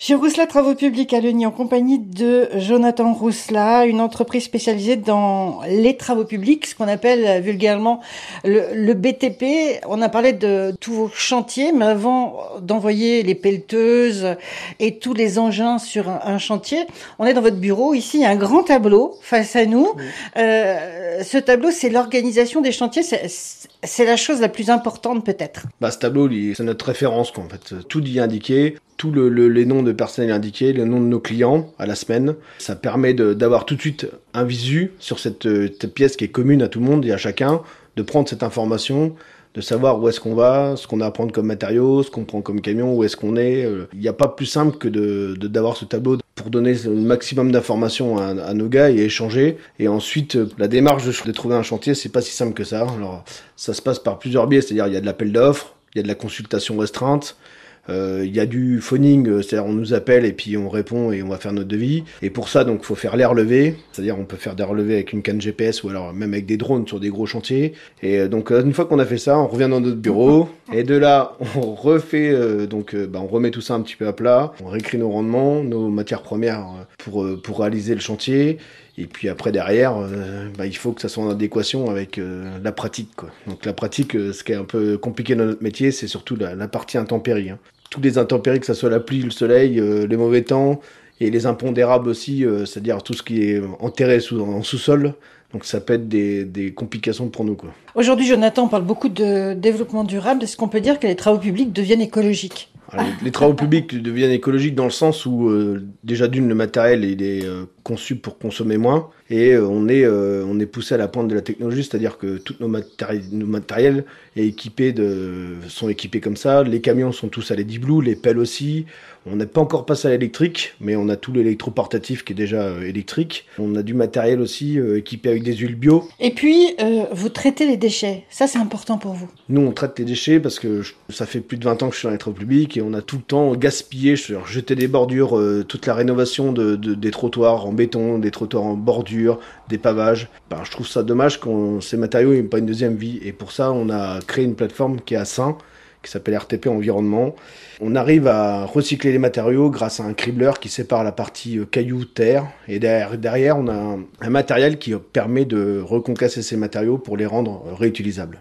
Chez Rousselat Travaux Publics à Leni, en compagnie de Jonathan Rousselat, une entreprise spécialisée dans les travaux publics, ce qu'on appelle vulgairement le, BTP. On a parlé de tous vos chantiers, mais avant d'envoyer les pelleteuses et tous les engins sur un, chantier, on est dans votre bureau. Ici, il y a un grand tableau face à nous. Euh, ce tableau, c'est l'organisation des chantiers. C'est la chose la plus importante peut-être. Bah, ce tableau, c'est notre référence. Quoi, en fait. Tout y est indiqué tous les noms de personnel indiqués, le nom de nos clients à la semaine. Ça permet d'avoir tout de suite un visu sur cette, pièce qui est commune à tout le monde et à chacun, de prendre cette information, de savoir où est-ce qu'on va, ce qu'on a à prendre comme matériaux, ce qu'on prend comme camion, où est-ce qu'on est. Il n'y a pas plus simple que d'avoir de, ce tableau pour donner le maximum d'informations à, nos gars et échanger. Et ensuite, la démarche de, trouver un chantier, c'est pas si simple que ça. Alors, ça se passe par plusieurs biais, c'est-à-dire il y a de l'appel d'offres, il y a de la consultation restreinte, euh, il y a du phoning, euh, c'est-à-dire on nous appelle et puis on répond et on va faire notre devis. Et pour ça, donc, faut faire les relevés, c'est-à-dire on peut faire des relevés avec une canne GPS ou alors même avec des drones sur des gros chantiers. Et euh, donc une fois qu'on a fait ça, on revient dans notre bureau et de là, on refait, donc, bah, on remet tout ça un petit peu à plat, on réécrit nos rendements, nos matières premières pour pour réaliser le chantier. Et puis après derrière, bah, il faut que ça soit en adéquation avec la pratique. Quoi. Donc la pratique, ce qui est un peu compliqué dans notre métier, c'est surtout la, partie intempérie. Hein tous les intempéries, que ce soit la pluie, le soleil, euh, les mauvais temps, et les impondérables aussi, euh, c'est-à-dire tout ce qui est enterré sous, en sous-sol. Donc ça peut être des, des complications pour nous. Aujourd'hui, Jonathan, on parle beaucoup de développement durable. Est-ce qu'on peut dire que les travaux publics deviennent écologiques? Les, travaux publics deviennent écologiques dans le sens où euh, déjà d'une le matériel il est conçu pour consommer moins et on est on est poussé à la pointe de la technologie, c'est-à-dire que tous nos, nos matériels est équipés de sont équipés comme ça. Les camions sont tous à LED Blue, les pelles aussi. On n'est pas encore passé à l'électrique, mais on a tout l'électroportatif qui est déjà euh, électrique. On a du matériel aussi euh, équipé avec des huiles bio. Et puis, euh, vous traitez les déchets. Ça, c'est important pour vous. Nous, on traite les déchets parce que ça fait plus de 20 ans que je suis dans travaux publics et on a tout le temps gaspillé, jeté des bordures, toute la rénovation de, des trottoirs en des trottoirs en bordure, des pavages. Ben, je trouve ça dommage que ces matériaux n'aient pas une deuxième vie. Et pour ça, on a créé une plateforme qui est à Saint qui s'appelle RTP Environnement. On arrive à recycler les matériaux grâce à un cribleur qui sépare la partie euh, caillou-terre. Et derrière, on a un, matériel qui permet de reconcasser ces matériaux pour les rendre réutilisables.